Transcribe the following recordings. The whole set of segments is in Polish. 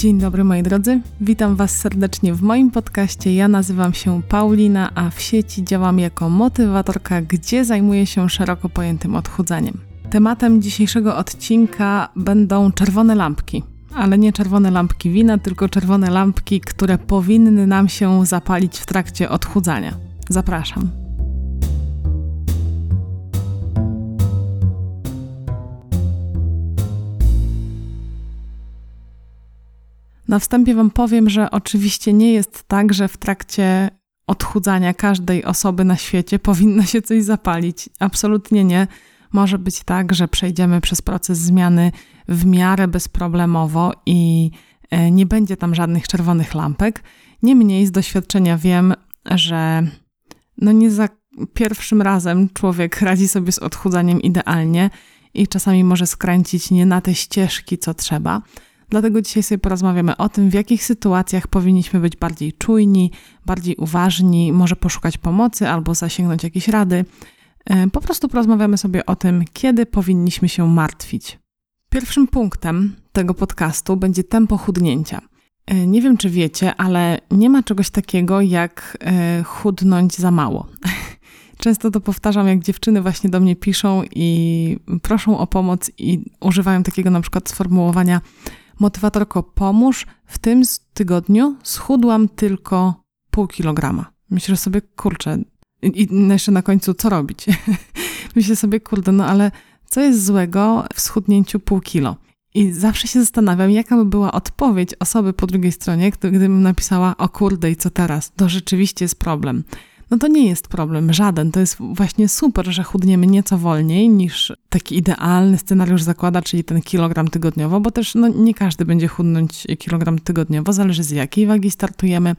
Dzień dobry moi drodzy, witam Was serdecznie w moim podcaście. Ja nazywam się Paulina, a w sieci działam jako motywatorka, gdzie zajmuję się szeroko pojętym odchudzaniem. Tematem dzisiejszego odcinka będą czerwone lampki, ale nie czerwone lampki wina, tylko czerwone lampki, które powinny nam się zapalić w trakcie odchudzania. Zapraszam. Na wstępie Wam powiem, że oczywiście nie jest tak, że w trakcie odchudzania każdej osoby na świecie powinno się coś zapalić. Absolutnie nie. Może być tak, że przejdziemy przez proces zmiany w miarę bezproblemowo i e, nie będzie tam żadnych czerwonych lampek. Niemniej z doświadczenia wiem, że no nie za pierwszym razem człowiek radzi sobie z odchudzaniem idealnie i czasami może skręcić nie na te ścieżki, co trzeba. Dlatego dzisiaj sobie porozmawiamy o tym, w jakich sytuacjach powinniśmy być bardziej czujni, bardziej uważni, może poszukać pomocy albo zasięgnąć jakieś rady. E, po prostu porozmawiamy sobie o tym, kiedy powinniśmy się martwić. Pierwszym punktem tego podcastu będzie tempo chudnięcia. E, nie wiem, czy wiecie, ale nie ma czegoś takiego jak e, chudnąć za mało. Często to powtarzam, jak dziewczyny właśnie do mnie piszą i proszą o pomoc i używają takiego na przykład sformułowania motywatorko, pomóż, w tym tygodniu schudłam tylko pół kilograma. Myślę sobie, kurczę, i jeszcze na końcu co robić? Myślę sobie, kurde, no ale co jest złego w schudnięciu pół kilo? I zawsze się zastanawiam, jaka by była odpowiedź osoby po drugiej stronie, gdybym napisała, o kurde, i co teraz? To rzeczywiście jest problem no to nie jest problem żaden. To jest właśnie super, że chudniemy nieco wolniej niż taki idealny scenariusz zakłada, czyli ten kilogram tygodniowo, bo też no, nie każdy będzie chudnąć kilogram tygodniowo, zależy z jakiej wagi startujemy,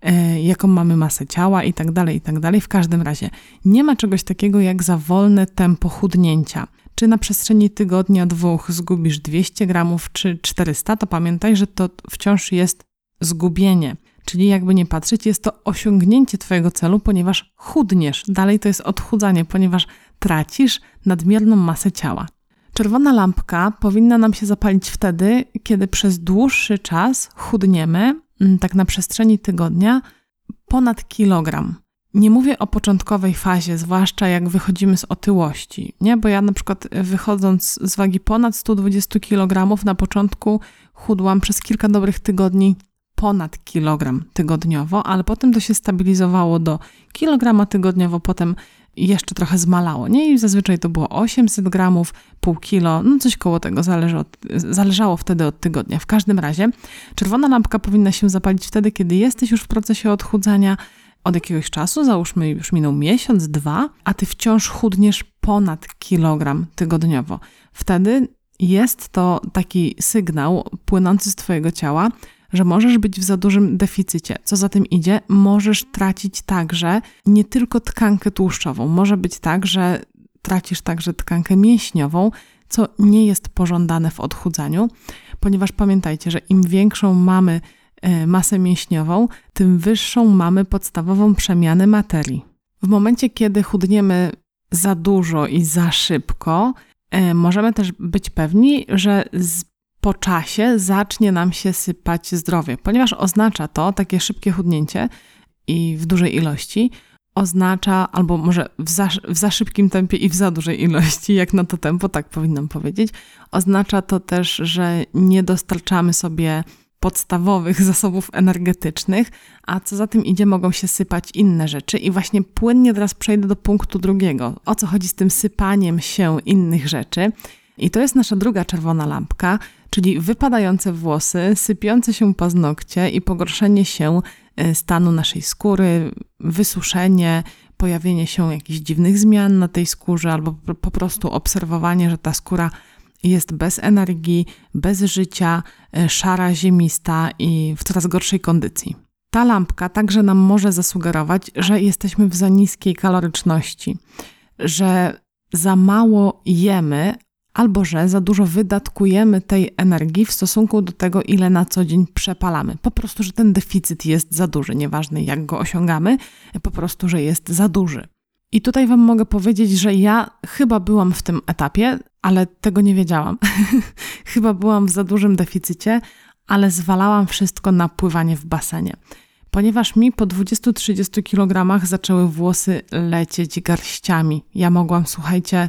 e, jaką mamy masę ciała i tak dalej, i tak dalej. W każdym razie nie ma czegoś takiego jak za wolne tempo chudnięcia. Czy na przestrzeni tygodnia, dwóch zgubisz 200 gramów czy 400, to pamiętaj, że to wciąż jest zgubienie. Czyli jakby nie patrzeć, jest to osiągnięcie Twojego celu, ponieważ chudniesz. Dalej to jest odchudzanie, ponieważ tracisz nadmierną masę ciała. Czerwona lampka powinna nam się zapalić wtedy, kiedy przez dłuższy czas chudniemy, mm, tak na przestrzeni tygodnia, ponad kilogram. Nie mówię o początkowej fazie, zwłaszcza jak wychodzimy z otyłości, nie? Bo ja na przykład wychodząc z wagi ponad 120 kg na początku chudłam przez kilka dobrych tygodni ponad kilogram tygodniowo, ale potem to się stabilizowało do kilograma tygodniowo, potem jeszcze trochę zmalało, nie? I zazwyczaj to było 800 gramów, pół kilo, no coś koło tego, zależy od, zależało wtedy od tygodnia. W każdym razie czerwona lampka powinna się zapalić wtedy, kiedy jesteś już w procesie odchudzania od jakiegoś czasu, załóżmy już minął miesiąc, dwa, a ty wciąż chudniesz ponad kilogram tygodniowo. Wtedy jest to taki sygnał płynący z twojego ciała, że możesz być w za dużym deficycie. Co za tym idzie, możesz tracić także nie tylko tkankę tłuszczową. Może być tak, że tracisz także tkankę mięśniową, co nie jest pożądane w odchudzaniu, ponieważ pamiętajcie, że im większą mamy e, masę mięśniową, tym wyższą mamy podstawową przemianę materii. W momencie, kiedy chudniemy za dużo i za szybko, e, możemy też być pewni, że z po czasie zacznie nam się sypać zdrowie, ponieważ oznacza to takie szybkie chudnięcie i w dużej ilości, oznacza, albo może w za, w za szybkim tempie i w za dużej ilości, jak na to tempo, tak powinnam powiedzieć, oznacza to też, że nie dostarczamy sobie podstawowych zasobów energetycznych, a co za tym idzie, mogą się sypać inne rzeczy. I właśnie płynnie teraz przejdę do punktu drugiego. O co chodzi z tym sypaniem się innych rzeczy? I to jest nasza druga czerwona lampka, czyli wypadające włosy, sypiące się paznokcie i pogorszenie się e, stanu naszej skóry, wysuszenie, pojawienie się jakichś dziwnych zmian na tej skórze, albo po prostu obserwowanie, że ta skóra jest bez energii, bez życia, e, szara, ziemista i w coraz gorszej kondycji. Ta lampka także nam może zasugerować, że jesteśmy w za niskiej kaloryczności, że za mało jemy, albo że za dużo wydatkujemy tej energii w stosunku do tego, ile na co dzień przepalamy. Po prostu, że ten deficyt jest za duży, nieważne jak go osiągamy, po prostu, że jest za duży. I tutaj Wam mogę powiedzieć, że ja chyba byłam w tym etapie, ale tego nie wiedziałam. chyba byłam w za dużym deficycie, ale zwalałam wszystko na pływanie w basenie. Ponieważ mi po 20-30 kg zaczęły włosy lecieć garściami. Ja mogłam, słuchajcie,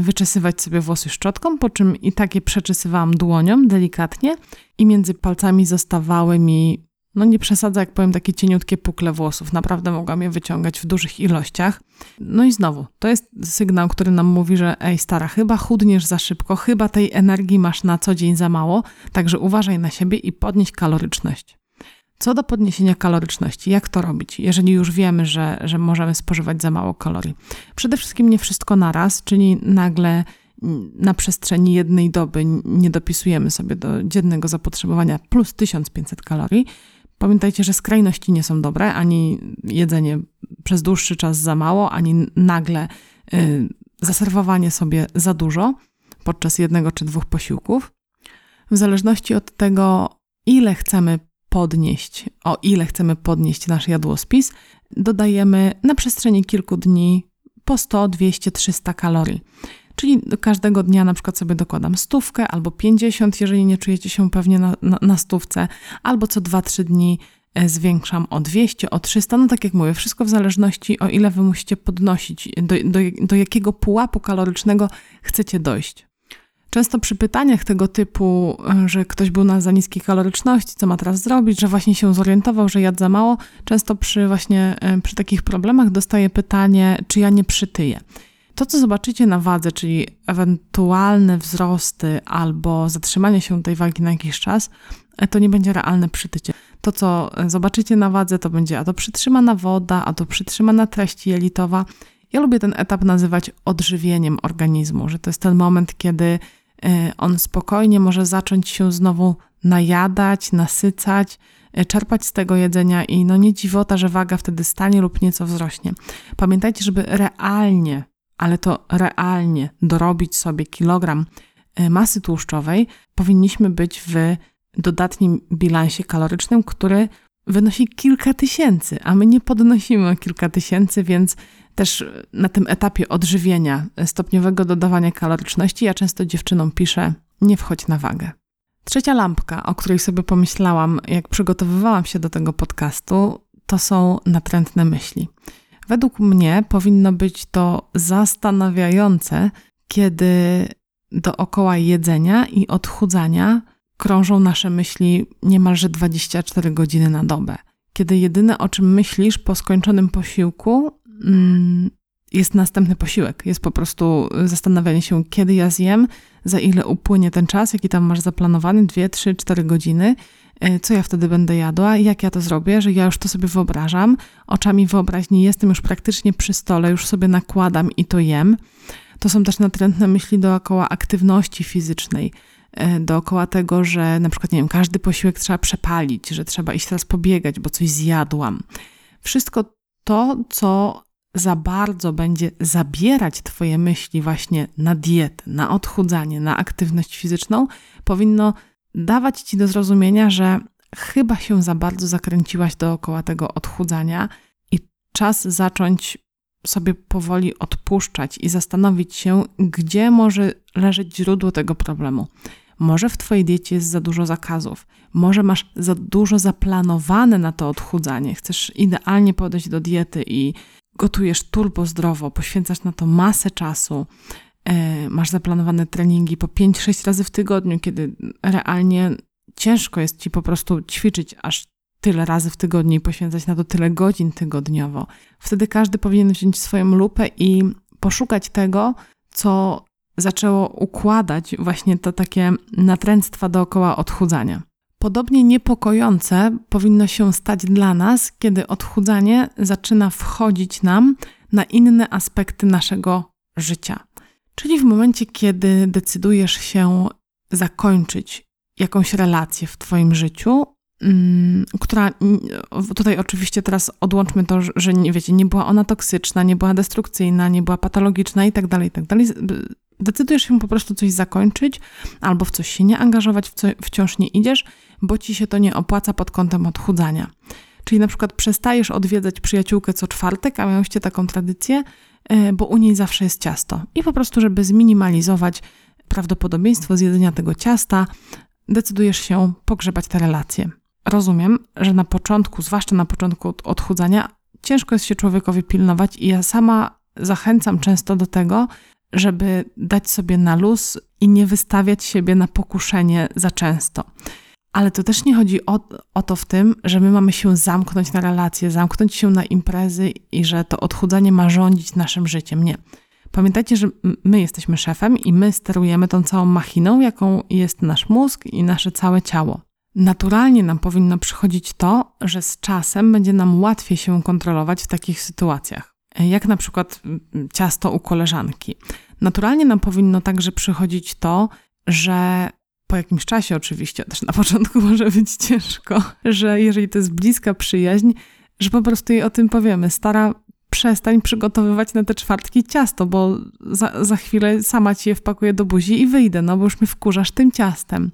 wyczesywać sobie włosy szczotką, po czym i takie przeczesywałam dłonią delikatnie i między palcami zostawały mi no nie przesadzę, jak powiem, takie cieniutkie pukle włosów. Naprawdę mogłam je wyciągać w dużych ilościach. No i znowu, to jest sygnał, który nam mówi, że ej stara, chyba chudniesz za szybko, chyba tej energii masz na co dzień za mało, także uważaj na siebie i podnieś kaloryczność. Co do podniesienia kaloryczności, jak to robić, jeżeli już wiemy, że, że możemy spożywać za mało kalorii? Przede wszystkim nie wszystko naraz, czyli nagle na przestrzeni jednej doby nie dopisujemy sobie do dziennego zapotrzebowania plus 1500 kalorii, Pamiętajcie, że skrajności nie są dobre, ani jedzenie przez dłuższy czas za mało, ani nagle y, zaserwowanie sobie za dużo podczas jednego czy dwóch posiłków. W zależności od tego, ile chcemy podnieść, o ile chcemy podnieść nasz jadłospis, dodajemy na przestrzeni kilku dni po 100, 200, 300 kalorii. Czyli każdego dnia na przykład sobie dokładam stówkę albo 50, jeżeli nie czujecie się pewnie na, na, na stówce, albo co 2-3 dni e, zwiększam o 200, o 300. No tak jak mówię, wszystko w zależności o ile wy musicie podnosić, do, do, do jakiego pułapu kalorycznego chcecie dojść. Często przy pytaniach tego typu, e, że ktoś był na za niskiej kaloryczności, co ma teraz zrobić, że właśnie się zorientował, że jadł za mało, często przy właśnie e, przy takich problemach dostaję pytanie, czy ja nie przytyję. To, co zobaczycie na wadze, czyli ewentualne wzrosty albo zatrzymanie się tej wagi na jakiś czas, e, to nie będzie realne przytycie. To, co zobaczycie na wadze, to będzie a to przytrzymana woda, a to przytrzymana treść jelitowa. Ja lubię ten etap nazywać odżywieniem organizmu, że to jest ten moment, kiedy on spokojnie może zacząć się znowu najadać, nasycać, e, czerpać z tego jedzenia i no nie dziwota, że waga wtedy stanie lub nieco wzrośnie. Pamiętajcie, żeby realnie ale to realnie dorobić sobie kilogram e, masy tłuszczowej, powinniśmy być w dodatnim bilansie kalorycznym, który wynosi kilka tysięcy, a my nie podnosimy o kilka tysięcy, więc też na tym etapie odżywienia, e, stopniowego dodawania kaloryczności, ja często dziewczynom piszę: nie wchodź na wagę. Trzecia lampka, o której sobie pomyślałam, jak przygotowywałam się do tego podcastu, to są natrętne myśli. Według mnie powinno być to zastanawiające, kiedy dookoła jedzenia i odchudzania krążą nasze myśli niemalże 24 godziny na dobę. Kiedy jedyne o czym myślisz po skończonym posiłku jest następny posiłek. Jest po prostu zastanawianie się, kiedy ja zjem, za ile upłynie ten czas, jaki tam masz zaplanowany 2, 3, 4 godziny E, co ja wtedy będę jadła, jak ja to zrobię, że ja już to sobie wyobrażam, oczami wyobraźni jestem już praktycznie przy stole, już sobie nakładam i to jem. To są też natrętne myśli dookoła aktywności fizycznej, e, dookoła tego, że na przykład, nie wiem, każdy posiłek trzeba przepalić, że trzeba iść teraz pobiegać, bo coś zjadłam. Wszystko to, co za bardzo będzie zabierać Twoje myśli właśnie na dietę, na odchudzanie, na aktywność fizyczną, powinno dawać ci do zrozumienia, że chyba się za bardzo zakręciłaś dookoła tego odchudzania i czas zacząć sobie powoli odpuszczać i zastanowić się, gdzie może leżeć źródło tego problemu. Może w Twojej diecie jest za dużo zakazów, może masz za dużo zaplanowane na to odchudzanie, chcesz idealnie podejść do diety i gotujesz turbo zdrowo, poświęcasz na to masę czasu, E, masz zaplanowane treningi po 5-6 razy w tygodniu, kiedy realnie ciężko jest ci po prostu ćwiczyć aż tyle razy w tygodniu i poświęcać na to tyle godzin tygodniowo. Wtedy każdy powinien wziąć swoją lupę i poszukać tego, co zaczęło układać właśnie to takie natręctwa dookoła odchudzania. Podobnie niepokojące powinno się stać dla nas, kiedy odchudzanie zaczyna wchodzić nam na inne aspekty naszego życia. Czyli w momencie, kiedy decydujesz się zakończyć jakąś relację w Twoim życiu, mm, która tutaj oczywiście teraz odłączmy to, że nie wiecie, nie była ona toksyczna, nie była destrukcyjna, nie była patologiczna i tak dalej, i tak dalej. Decydujesz się po prostu coś zakończyć albo w coś się nie angażować, w co wciąż nie idziesz, bo ci się to nie opłaca pod kątem odchudzania. Czyli na przykład przestajesz odwiedzać przyjaciółkę co czwartek, a miałyście taką tradycję, E, bo u niej zawsze jest ciasto. I po prostu, żeby zminimalizować prawdopodobieństwo zjedzenia tego ciasta, decydujesz się pogrzebać te relacje. Rozumiem, że na początku, zwłaszcza na początku odchudzania, ciężko jest się człowiekowi pilnować i ja sama zachęcam często do tego, żeby dać sobie na luz i nie wystawiać siebie na pokuszenie za często. Ale to też nie chodzi o, o to w tym, że my mamy się zamknąć na relacje, zamknąć się na imprezy i że to odchudzanie ma rządzić naszym życiem. Nie. Pamiętajcie, że my jesteśmy szefem i my sterujemy tą całą machiną, jaką jest nasz mózg i nasze całe ciało. Naturalnie nam powinno przychodzić to, że z czasem będzie nam łatwiej się kontrolować w takich sytuacjach, jak na przykład ciasto u koleżanki. Naturalnie nam powinno także przychodzić to, że po jakimś czasie oczywiście, też na początku może być ciężko, że jeżeli to jest bliska przyjaźń, że po prostu jej o tym powiemy. Stara, przestań przygotowywać na te czwartki ciasto, bo za, za chwilę sama ci je wpakuję do buzi i wyjdę, no bo już mnie wkurzasz tym ciastem.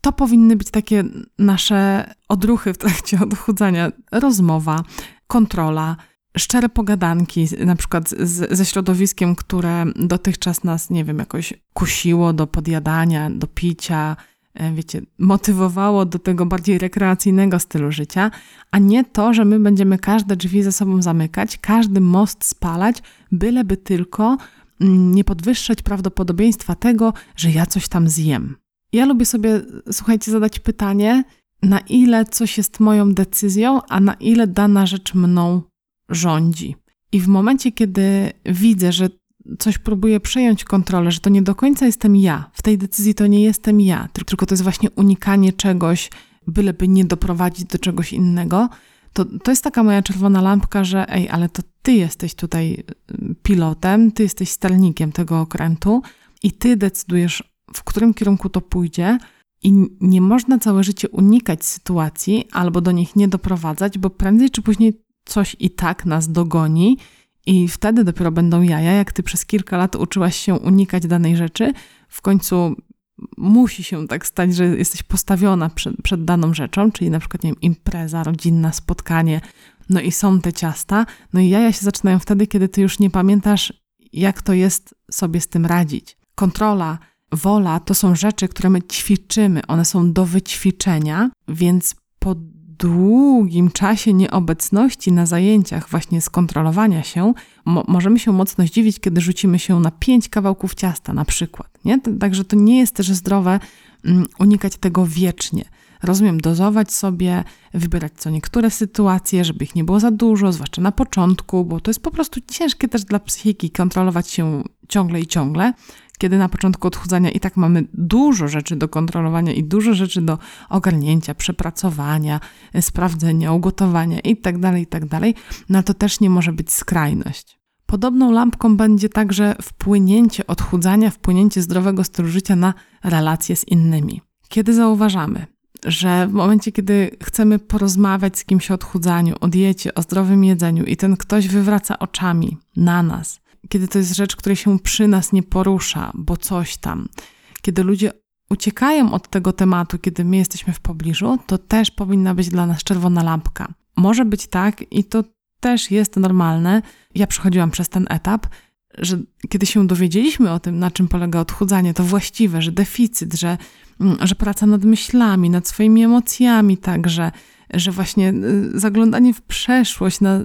To powinny być takie nasze odruchy w trakcie odchudzania. Rozmowa, kontrola, szczere pogadanki, na przykład z, ze środowiskiem, które dotychczas nas, nie wiem, jakoś kusiło do podjadania, do picia, e, wiecie, motywowało do tego bardziej rekreacyjnego stylu życia, a nie to, że my będziemy każde drzwi ze sobą zamykać, każdy most spalać, byleby tylko mm, nie podwyższać prawdopodobieństwa tego, że ja coś tam zjem. Ja lubię sobie, słuchajcie, zadać pytanie, na ile coś jest moją decyzją, a na ile dana rzecz mną rządzi. I w momencie, kiedy widzę, że coś próbuje przejąć kontrolę, że to nie do końca jestem ja, w tej decyzji to nie jestem ja, tylko to jest właśnie unikanie czegoś, byleby nie doprowadzić do czegoś innego, to, to jest taka moja czerwona lampka, że ej, ale to ty jesteś tutaj y, pilotem, ty jesteś sternikiem tego okrętu i ty decydujesz, w którym kierunku to pójdzie. I nie można całe życie unikać sytuacji albo do nich nie doprowadzać, bo prędzej czy później coś i tak nas dogoni, i wtedy dopiero będą jaja, jak ty przez kilka lat uczyłaś się unikać danej rzeczy, w końcu musi się tak stać, że jesteś postawiona przed, przed daną rzeczą, czyli na przykład, nie wiem, impreza rodzinna, spotkanie, no i są te ciasta, no i jaja się zaczynają wtedy, kiedy ty już nie pamiętasz, jak to jest sobie z tym radzić. Kontrola, wola to są rzeczy, które my ćwiczymy, one są do wyćwiczenia, więc pod długim czasie nieobecności na zajęciach, właśnie skontrolowania się, mo możemy się mocno zdziwić, kiedy rzucimy się na pięć kawałków ciasta na przykład. Nie? Także to nie jest też zdrowe um, unikać tego wiecznie. Rozumiem, dozować sobie, wybierać co niektóre sytuacje, żeby ich nie było za dużo, zwłaszcza na początku, bo to jest po prostu ciężkie też dla psychiki kontrolować się ciągle i ciągle kiedy na początku odchudzania i tak mamy dużo rzeczy do kontrolowania i dużo rzeczy do ogarnięcia, przepracowania, sprawdzenia, ugotowania itd., itd., no to też nie może być skrajność. Podobną lampką będzie także wpłynięcie odchudzania, wpłynięcie zdrowego stylu życia na relacje z innymi. Kiedy zauważamy, że w momencie, kiedy chcemy porozmawiać z kimś o odchudzaniu, o diecie, o zdrowym jedzeniu i ten ktoś wywraca oczami na nas, kiedy to jest rzecz, której się przy nas nie porusza, bo coś tam, kiedy ludzie uciekają od tego tematu, kiedy my jesteśmy w pobliżu, to też powinna być dla nas czerwona lampka. Może być tak i to też jest normalne. Ja przechodziłam przez ten etap, że kiedy się dowiedzieliśmy o tym, na czym polega odchudzanie, to właściwe, że deficyt, że, mm, że praca nad myślami, nad swoimi emocjami także, że właśnie y, zaglądanie w przeszłość na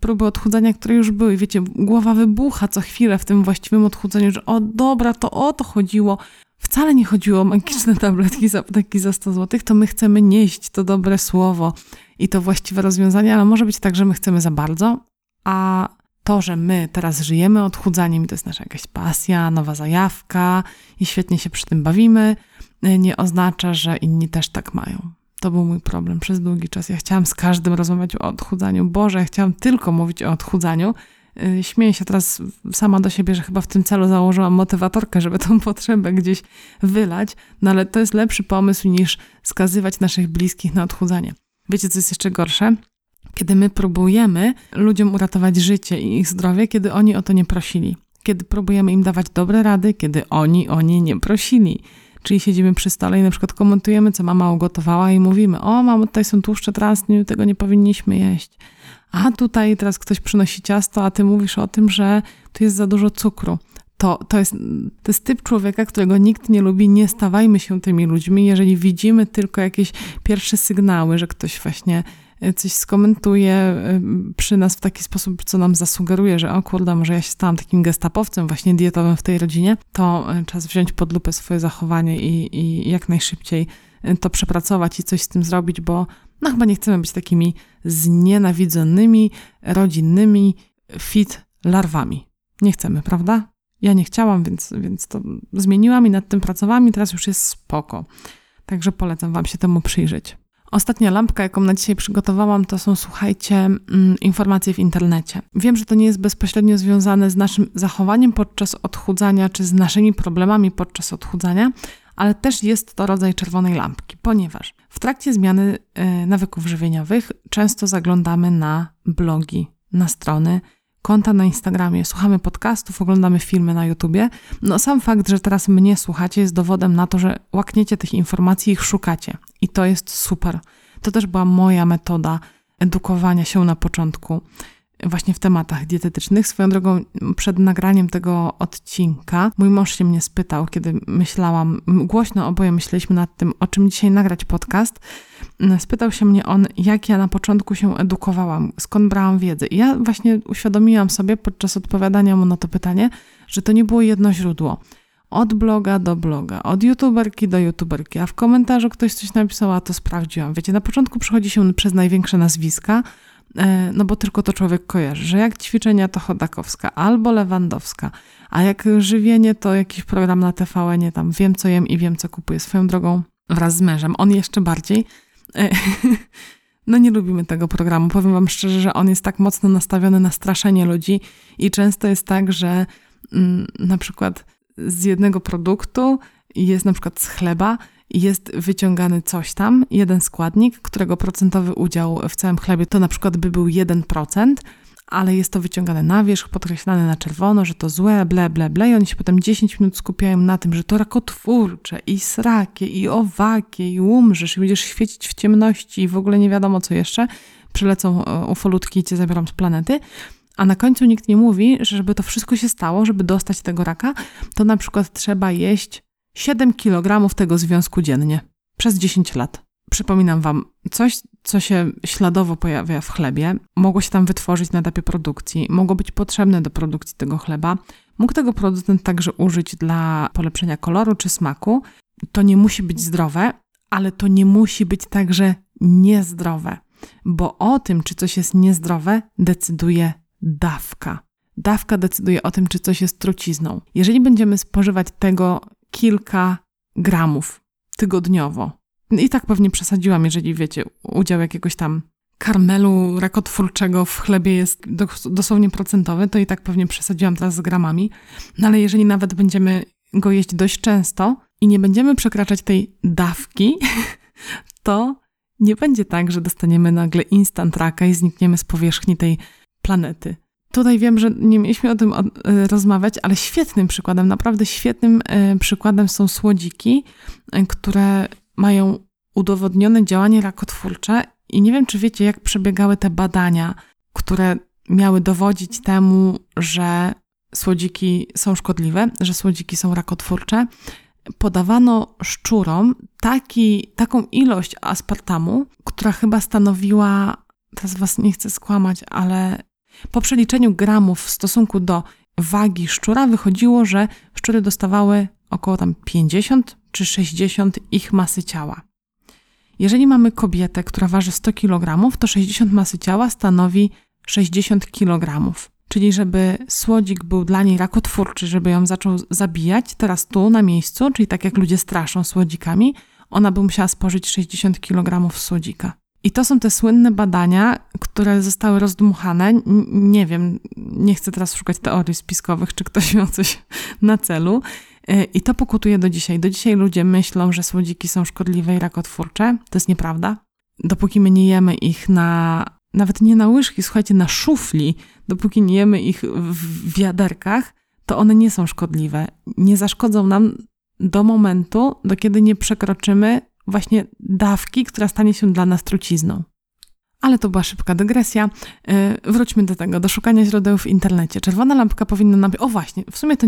próby odchudzania, które już były, wiecie, głowa wybucha co chwilę w tym właściwym odchudzaniu, że o dobra, to o to chodziło. Wcale nie chodziło o magiczne tabletki z apteki za 100 zł, to my chcemy nieść to dobre słowo i to właściwe rozwiązanie, ale może być tak, że my chcemy za bardzo, a to, że my teraz żyjemy odchudzaniem i to jest nasza jakaś pasja, nowa zajawka i świetnie się przy tym bawimy, y, nie oznacza, że inni też tak mają. To był mój problem przez długi czas. Ja chciałam z każdym rozmawiać o odchudzaniu. Boże, ja chciałam tylko mówić o odchudzaniu. Y, śmieję się teraz sama do siebie, że chyba w tym celu założyłam motywatorkę, żeby tą potrzebę gdzieś wylać, no ale to jest lepszy pomysł niż skazywać naszych bliskich na odchudzanie. Wiecie, co jest jeszcze gorsze? Kiedy my próbujemy ludziom uratować życie i ich zdrowie, kiedy oni o to nie prosili. Kiedy próbujemy im dawać dobre rady, kiedy oni o nie nie prosili. Czyli siedzimy przy stole i na przykład komentujemy, co mama ugotowała i mówimy, o mamo, tutaj są tłuszcze trans, tego nie powinniśmy jeść. A tutaj teraz ktoś przynosi ciasto, a ty mówisz o tym, że tu jest za dużo cukru. to, to, jest, to jest typ człowieka, którego nikt nie lubi. Nie stawajmy się tymi ludźmi, jeżeli widzimy tylko jakieś pierwsze sygnały, że ktoś właśnie coś skomentuje e, przy nas w taki sposób, co nam zasugeruje, że o kurde, może ja się stałam takim gestapowcem właśnie dietowym w tej rodzinie, to e, czas wziąć pod lupę swoje zachowanie i, i jak najszybciej to przepracować i coś z tym zrobić, bo no chyba nie chcemy być takimi znienawidzonymi, rodzinnymi fit larwami. Nie chcemy, prawda? Ja nie chciałam, więc, więc to zmieniłam i nad tym pracowałam i teraz już jest spoko. Także polecam Wam się temu przyjrzeć. Ostatnia lampka, jaką na dzisiaj przygotowałam, to są, słuchajcie, mm, informacje w internecie. Wiem, że to nie jest bezpośrednio związane z naszym zachowaniem podczas odchudzania, czy z naszymi problemami podczas odchudzania, ale też jest to rodzaj czerwonej lampki, ponieważ w trakcie zmiany y, nawyków żywieniowych często zaglądamy na blogi, na strony, konta na Instagramie, słuchamy podcastów, oglądamy filmy na YouTubie. No sam fakt, że teraz mnie słuchacie jest dowodem na to, że łakniecie tych informacji i ich szukacie. I to jest super. To też była moja metoda edukowania się na początku właśnie w tematach dietetycznych. Swoją drogą, przed nagraniem tego odcinka, mój mąż się mnie spytał, kiedy myślałam, głośno oboje myśleliśmy nad tym, o czym dzisiaj nagrać podcast. Spytał się mnie on, jak ja na początku się edukowałam, skąd brałam wiedzę. I ja właśnie uświadomiłam sobie podczas odpowiadania mu na to pytanie, że to nie było jedno źródło od bloga do bloga, od youtuberki do youtuberki, a w komentarzu ktoś coś napisał, a to sprawdziłam. Wiecie, na początku przychodzi się przez największe nazwiska, no bo tylko to człowiek kojarzy, że jak ćwiczenia to Chodakowska albo Lewandowska, a jak żywienie to jakiś program na tvn tam wiem co jem i wiem co kupuję swoją drogą wraz z mężem. On jeszcze bardziej. E, no nie lubimy tego programu. Powiem wam szczerze, że on jest tak mocno nastawiony na straszenie ludzi i często jest tak, że mm, na przykład z jednego produktu jest na przykład z chleba jest wyciągany coś tam, jeden składnik, którego procentowy udział w całym chlebie to na przykład by był 1%, ale jest to wyciągane na wierzch, podkreślane na czerwono, że to złe, ble, ble, ble i oni się potem 10 minut skupiają na tym, że to rakotwórcze i srakie i owakie i umrzesz i będziesz świecić w ciemności i w ogóle nie wiadomo co jeszcze. Przylecą e, ufolutki i cię zabiorą z planety. A na końcu nikt nie mówi, że żeby to wszystko się stało, żeby dostać tego raka, to na przykład trzeba jeść 7 kg tego związku dziennie przez 10 lat. Przypominam Wam, coś, co się śladowo pojawia w chlebie, mogło się tam wytworzyć na etapie produkcji, mogło być potrzebne do produkcji tego chleba. Mógł tego producent także użyć dla polepszenia koloru czy smaku. To nie musi być zdrowe, ale to nie musi być także niezdrowe, bo o tym, czy coś jest niezdrowe, decyduje dawka. Dawka decyduje o tym, czy coś jest trucizną. Jeżeli będziemy spożywać tego kilka gramów tygodniowo. I tak pewnie przesadziłam, jeżeli wiecie, udział jakiegoś tam karmelu rakotwórczego w chlebie jest dosłownie procentowy, to i tak pewnie przesadziłam teraz z gramami. No ale jeżeli nawet będziemy go jeść dość często i nie będziemy przekraczać tej dawki, to nie będzie tak, że dostaniemy nagle instant raka i znikniemy z powierzchni tej planety. Tutaj wiem, że nie mieliśmy o tym e, rozmawiać, ale świetnym przykładem, naprawdę świetnym e, przykładem są słodziki, e, które mają udowodnione działanie rakotwórcze i nie wiem, czy wiecie, jak przebiegały te badania, które miały dowodzić temu, że słodziki są szkodliwe, że słodziki są rakotwórcze. Podawano szczurom taki, taką ilość aspartamu, która chyba stanowiła, teraz was nie chcę skłamać, ale po przeliczeniu gramów w stosunku do wagi szczura wychodziło, że szczury dostawały około tam 50 czy 60 ich masy ciała. Jeżeli mamy kobietę, która waży 100 kg, to 60 masy ciała stanowi 60 kg. Czyli żeby słodzik był dla niej rakotwórczy, żeby ją zaczął zabijać teraz tu na miejscu, czyli tak jak ludzie straszą słodzikami, ona by musiała spożyć 60 kg słodzika. I to są te słynne badania, które zostały rozdmuchane. Nie wiem, nie chcę teraz szukać teorii spiskowych, czy ktoś miał coś na celu. E, I to pokutuje do dzisiaj. Do dzisiaj ludzie myślą, że słodziki są szkodliwe i rakotwórcze. To jest nieprawda. Dopóki my nie jemy ich na, nawet nie na łyżki, słuchajcie, na szufli, dopóki nie jemy ich w wiaderkach, to one nie są szkodliwe. Nie zaszkodzą nam do momentu, do kiedy nie przekroczymy właśnie dawki, która stanie się dla nas trucizną. Ale to była szybka dygresja. Yy, wróćmy do tego, do szukania źródeł w internecie. Czerwona lampka powinna nam... O właśnie, w sumie to,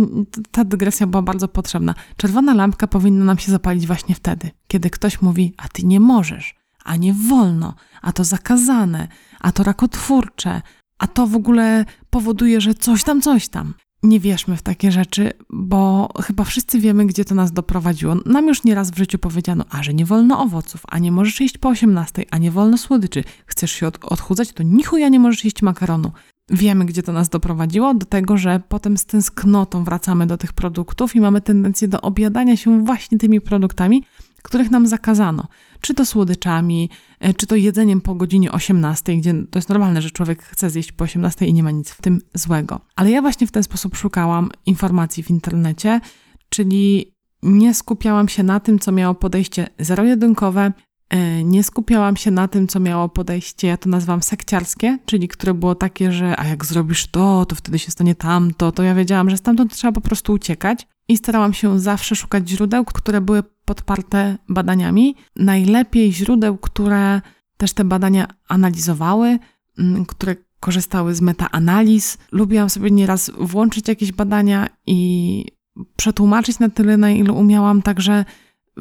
ta dygresja była bardzo potrzebna. Czerwona lampka powinna nam się zapalić właśnie wtedy, kiedy ktoś mówi, a ty nie możesz, a nie wolno, a to zakazane, a to rakotwórcze, a to w ogóle powoduje, że coś tam, coś tam nie wierzmy w takie rzeczy, bo chyba wszyscy wiemy, gdzie to nas doprowadziło. Nam już nieraz w życiu powiedziano, a że nie wolno owoców, a nie możesz jeść po 18, a nie wolno słodyczy. Chcesz się od, odchudzać, to nichuja nie możesz jeść makaronu. Wiemy, gdzie to nas doprowadziło, do tego, że potem z tęsknotą wracamy do tych produktów i mamy tendencję do objadania się właśnie tymi produktami, których nam zakazano. Czy to słodyczami, e, czy to jedzeniem po godzinie 18, gdzie to jest normalne, że człowiek chce zjeść po 18 i nie ma nic w tym złego. Ale ja właśnie w ten sposób szukałam informacji w internecie, czyli nie skupiałam się na tym, co miało podejście zero-jedynkowe, e, nie skupiałam się na tym, co miało podejście, ja to nazywam sekciarskie, czyli które było takie, że a jak zrobisz to, to wtedy się stanie tamto, to ja wiedziałam, że stamtąd trzeba po prostu uciekać i starałam się zawsze szukać źródeł, które były podparte badaniami. Najlepiej źródeł, które też te badania analizowały, mm, które korzystały z metaanaliz. Lubiłam sobie nieraz włączyć jakieś badania i przetłumaczyć na tyle, na ile umiałam, także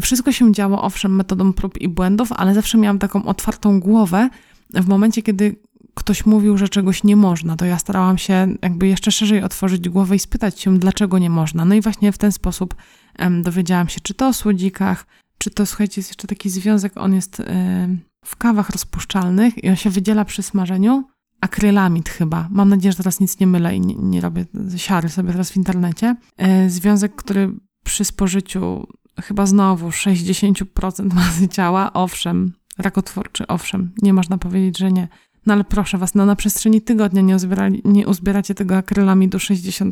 wszystko się działo owszem metodą prób i błędów, ale zawsze miałam taką otwartą głowę w momencie, kiedy ktoś mówił, że czegoś nie można, to ja starałam się jakby jeszcze szerzej otworzyć głowę i spytać się, dlaczego nie można. No i właśnie w ten sposób um, dowiedziałam się, czy to o słodzikach, czy to, słuchajcie, jest jeszcze taki związek, on jest y, w kawach rozpuszczalnych i on się wydziela przy smażeniu. Akrylamid chyba. Mam nadzieję, że teraz nic nie mylę i nie, nie robię siary sobie teraz w internecie. Y, związek, który przy spożyciu chyba znowu 60% masy ciała, owszem, rakotwórczy, owszem, nie można powiedzieć, że nie. No ale proszę was, no na przestrzeni tygodnia nie, uzbierali, nie uzbieracie tego akrylamidu 60%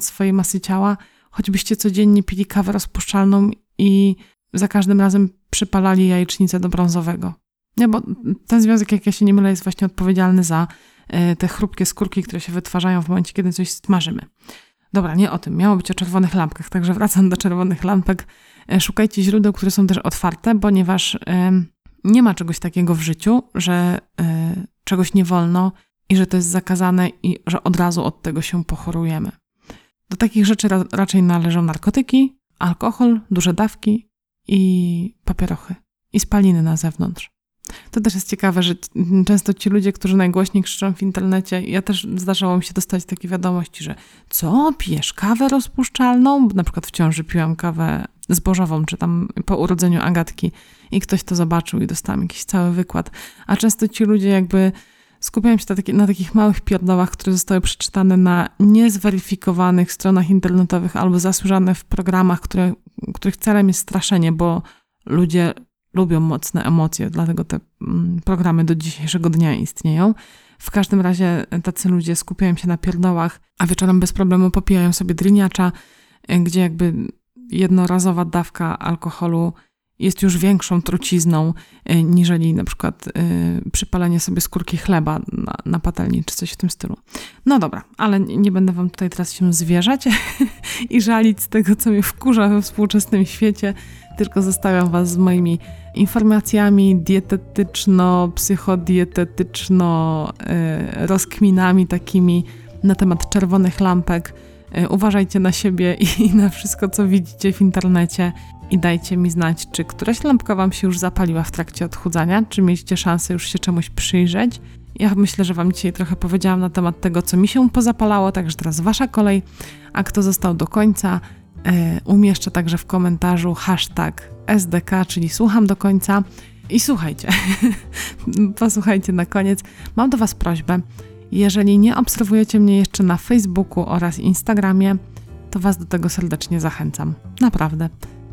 swojej masy ciała, choćbyście codziennie pili kawę rozpuszczalną i za każdym razem przypalali jajecznicę do brązowego. Nie, bo ten związek, jak ja się nie mylę, jest właśnie odpowiedzialny za e, te chrupkie skórki, które się wytwarzają w momencie, kiedy coś smażymy. Dobra, nie o tym. Miało być o czerwonych lampkach, także wracam do czerwonych lampek. E, szukajcie źródeł, które są też otwarte, ponieważ nie ma czegoś takiego w życiu, że y, czegoś nie wolno i że to jest zakazane i że od razu od tego się pochorujemy. Do takich rzeczy ra raczej należą narkotyki, alkohol, duże dawki i papierochy i spaliny na zewnątrz. To też jest ciekawe, że często ci ludzie, którzy najgłośniej krzyczą w internecie, ja też zdarzało mi się dostać takie wiadomości, że co, pijesz kawę rozpuszczalną? Na przykład w ciąży piłam kawę zbożową, czy tam po urodzeniu Agatki i ktoś to zobaczył i dostałam jakiś cały wykład. A często ci ludzie jakby skupiają się na, taki, na takich małych pierdołach, które zostały przeczytane na niezweryfikowanych stronach internetowych albo zasłużane w programach, które, których celem jest straszenie, bo ludzie lubią mocne emocje, dlatego te mm, programy do dzisiejszego dnia istnieją. W każdym razie tacy ludzie skupiają się na pierdołach, a wieczorem bez problemu popijają sobie driniacza, gdzie jakby jednorazowa dawka alkoholu jest już większą trucizną, y, niżeli na przykład y, przypalenie sobie skórki chleba na, na patelni, czy coś w tym stylu. No dobra, ale nie będę wam tutaj teraz się zwierzać i żalić z tego, co mnie wkurza we współczesnym świecie, tylko zostawiam was z moimi informacjami dietetyczno-psychodietetyczno-rozkminami y, takimi na temat czerwonych lampek, E, uważajcie na siebie i na wszystko, co widzicie w internecie i dajcie mi znać, czy któraś lampka Wam się już zapaliła w trakcie odchudzania, czy mieliście szansę już się czemuś przyjrzeć. Ja myślę, że Wam dzisiaj trochę powiedziałam na temat tego, co mi się pozapalało, także teraz Wasza kolej. A kto został do końca, e, umieszczę także w komentarzu hashtag SDK, czyli słucham do końca. I słuchajcie, posłuchajcie na koniec. Mam do Was prośbę. Jeżeli nie obserwujecie mnie jeszcze na Facebooku oraz Instagramie, to Was do tego serdecznie zachęcam. Naprawdę.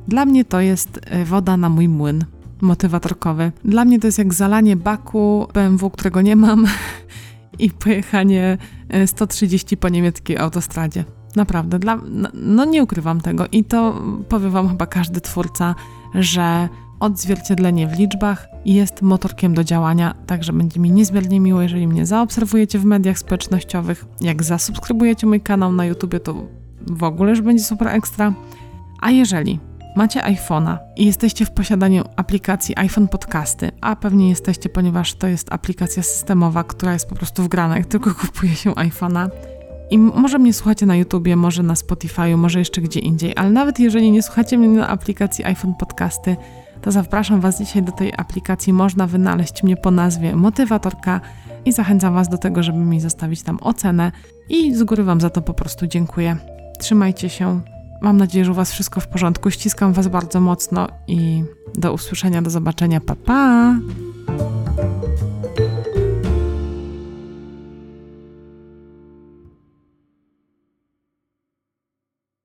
Dla mnie to jest e, woda na mój młyn motywatorkowy. Dla mnie to jest jak zalanie baku BMW, którego nie mam i pojechanie 130 e, po niemieckiej autostradzie. Naprawdę, dla, no, no nie ukrywam tego i to powie Wam chyba każdy twórca, że odzwierciedlenie w liczbach jest motorkiem do działania, także będzie mi niezmiernie miło, jeżeli mnie zaobserwujecie w mediach społecznościowych. Jak zasubskrybujecie mój kanał na YouTube, to w ogóle już będzie super ekstra. A jeżeli macie iPhone'a i jesteście w posiadaniu aplikacji iPhone Podcasty, a pewnie jesteście, ponieważ to jest aplikacja systemowa, która jest po prostu wgrana, jak tylko kupuje się iPhone'a. I może mnie słuchacie na YouTubie, może na Spotify'u, może jeszcze gdzie indziej, ale nawet jeżeli nie słuchacie mnie na aplikacji iPhone Podcasty, to zapraszam Was dzisiaj do tej aplikacji. Można wynaleźć mnie po nazwie Motywatorka i zachęcam Was do tego, żeby mi zostawić tam ocenę i z góry Wam za to po prostu dziękuję. Trzymajcie się. Mam nadzieję, że u Was wszystko w porządku. Ściskam Was bardzo mocno i do usłyszenia, do zobaczenia. Pa, pa!